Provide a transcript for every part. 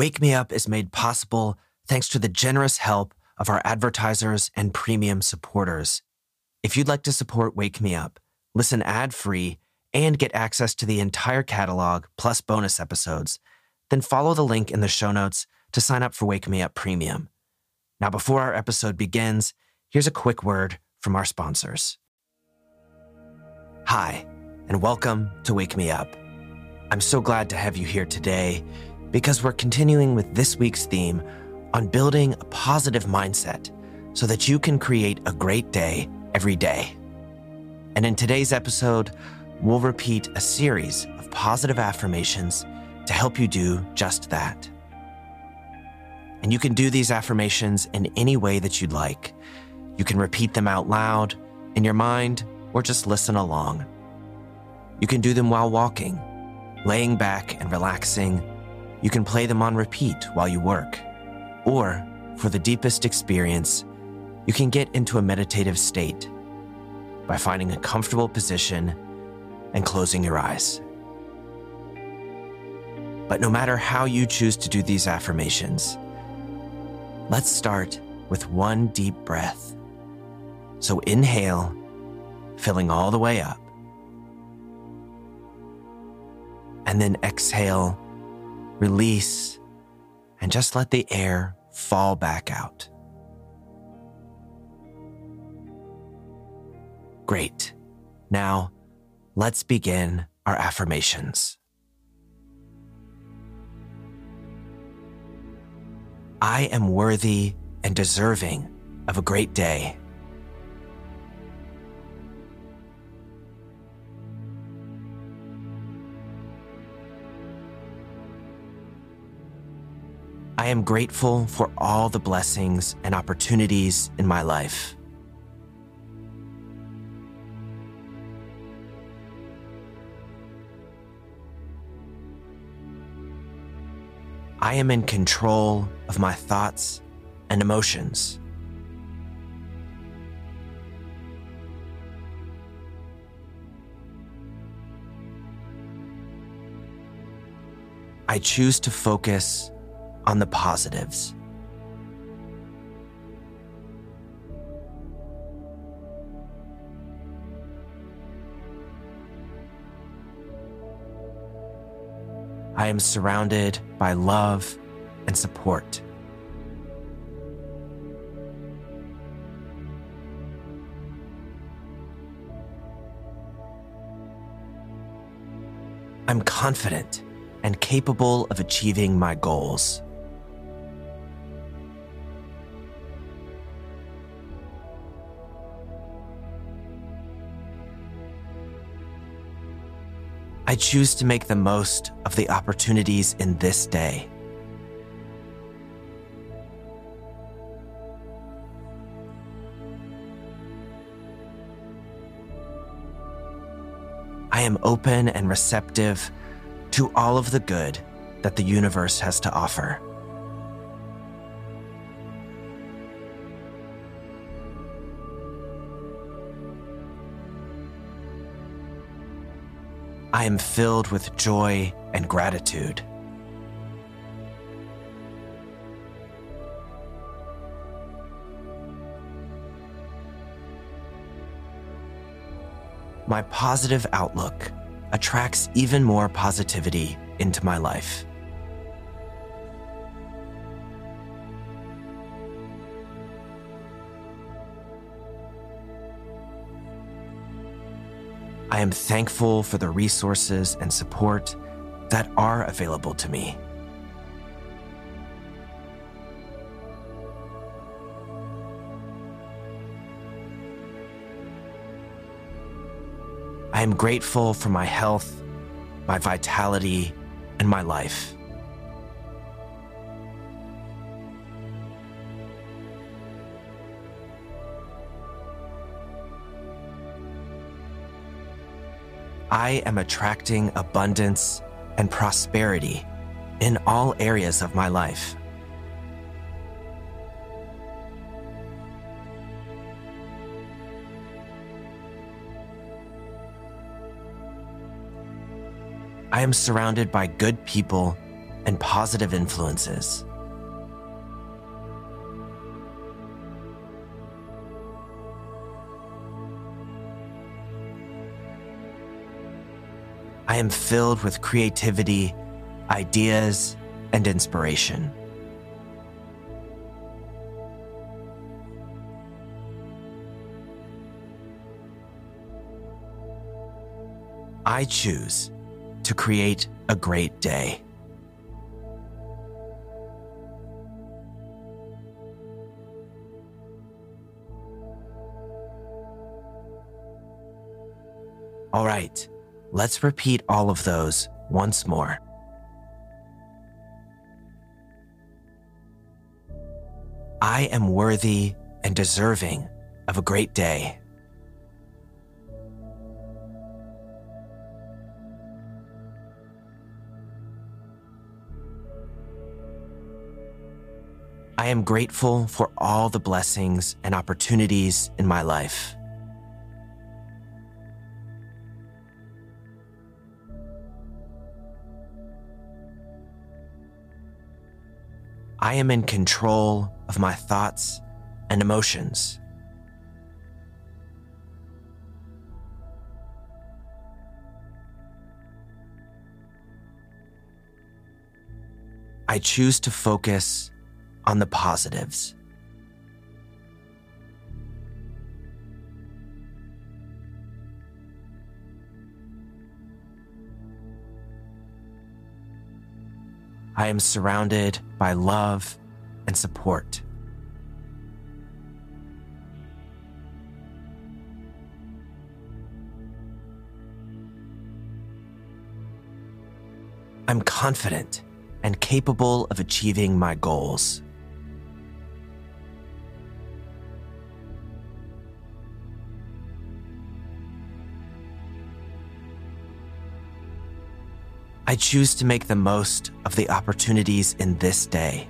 Wake Me Up is made possible thanks to the generous help of our advertisers and premium supporters. If you'd like to support Wake Me Up, listen ad free, and get access to the entire catalog plus bonus episodes, then follow the link in the show notes to sign up for Wake Me Up Premium. Now, before our episode begins, here's a quick word from our sponsors. Hi, and welcome to Wake Me Up. I'm so glad to have you here today because we're continuing with this week's theme on building a positive mindset so that you can create a great day every day. And in today's episode, we'll repeat a series of positive affirmations to help you do just that. And you can do these affirmations in any way that you'd like. You can repeat them out loud, in your mind, or just listen along. You can do them while walking, laying back and relaxing. You can play them on repeat while you work. Or, for the deepest experience, you can get into a meditative state by finding a comfortable position and closing your eyes. But no matter how you choose to do these affirmations, let's start with one deep breath. So inhale, filling all the way up. And then exhale, release, and just let the air fall back out. Great. Now, let's begin our affirmations. I am worthy and deserving of a great day. Am grateful for all the blessings and opportunities in my life. I am in control of my thoughts and emotions. I choose to focus on the positives. I am surrounded by love and support. I'm confident and capable of achieving my goals. I choose to make the most of the opportunities in this day. I am open and receptive to all of the good that the universe has to offer. I am filled with joy and gratitude. My positive outlook attracts even more positivity into my life. I am thankful for the resources and support that are available to me. I am grateful for my health, my vitality, and my life. I am attracting abundance and prosperity in all areas of my life. I am surrounded by good people and positive influences. I am filled with creativity, ideas, and inspiration. I choose to create a great day. All right, let's repeat all of those once more. I am worthy and deserving of a great day. I am grateful for all the blessings and opportunities in my life. I am in control of my thoughts and emotions. I choose to focus on the positives. I am surrounded by love and support. I'm confident and capable of achieving my goals. I choose to make the most of the opportunities in this day.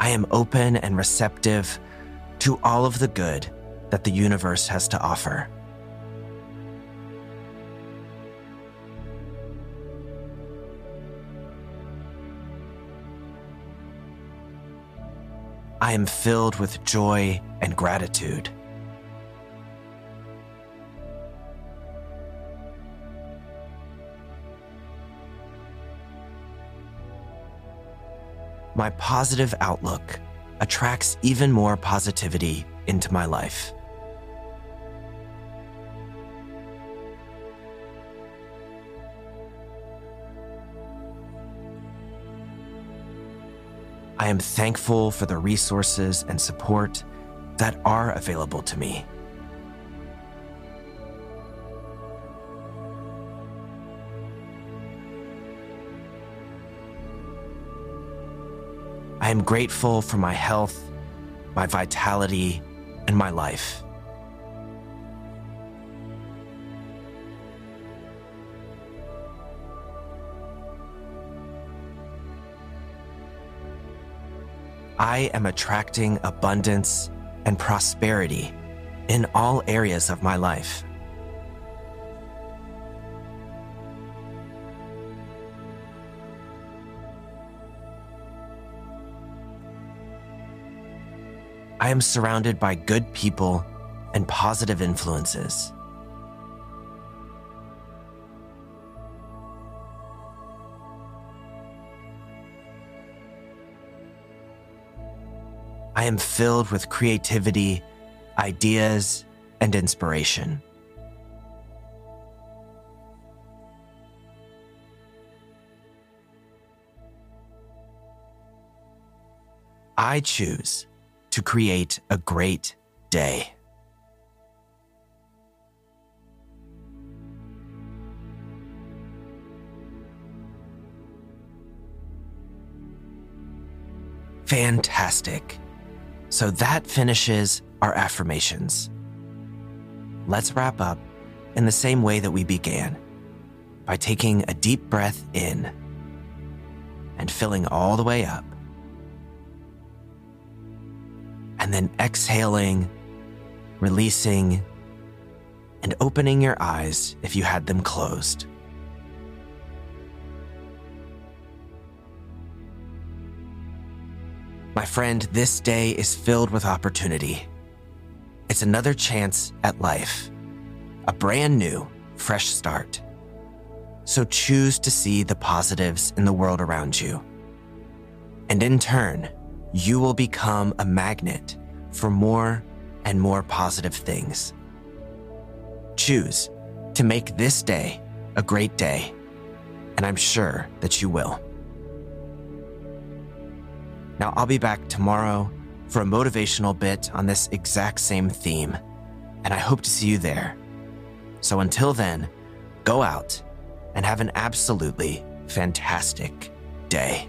I am open and receptive to all of the good that the universe has to offer. I am filled with joy and gratitude. My positive outlook attracts even more positivity into my life. I am thankful for the resources and support that are available to me. I am grateful for my health, my vitality, and my life. I am attracting abundance and prosperity in all areas of my life. I am surrounded by good people and positive influences. I am filled with creativity, ideas, and inspiration. I choose to create a great day. Fantastic. So that finishes our affirmations. Let's wrap up in the same way that we began by taking a deep breath in and filling all the way up, and then exhaling releasing, and opening your eyes if you had them closed. My friend, this day is filled with opportunity. It's another chance at life, a brand new, fresh start. So choose to see the positives in the world around you. And in turn, you will become a magnet for more and more positive things. Choose to make this day a great day, and I'm sure that you will. Now, I'll be back tomorrow for a motivational bit on this exact same theme, and I hope to see you there. So until then, go out and have an absolutely fantastic day.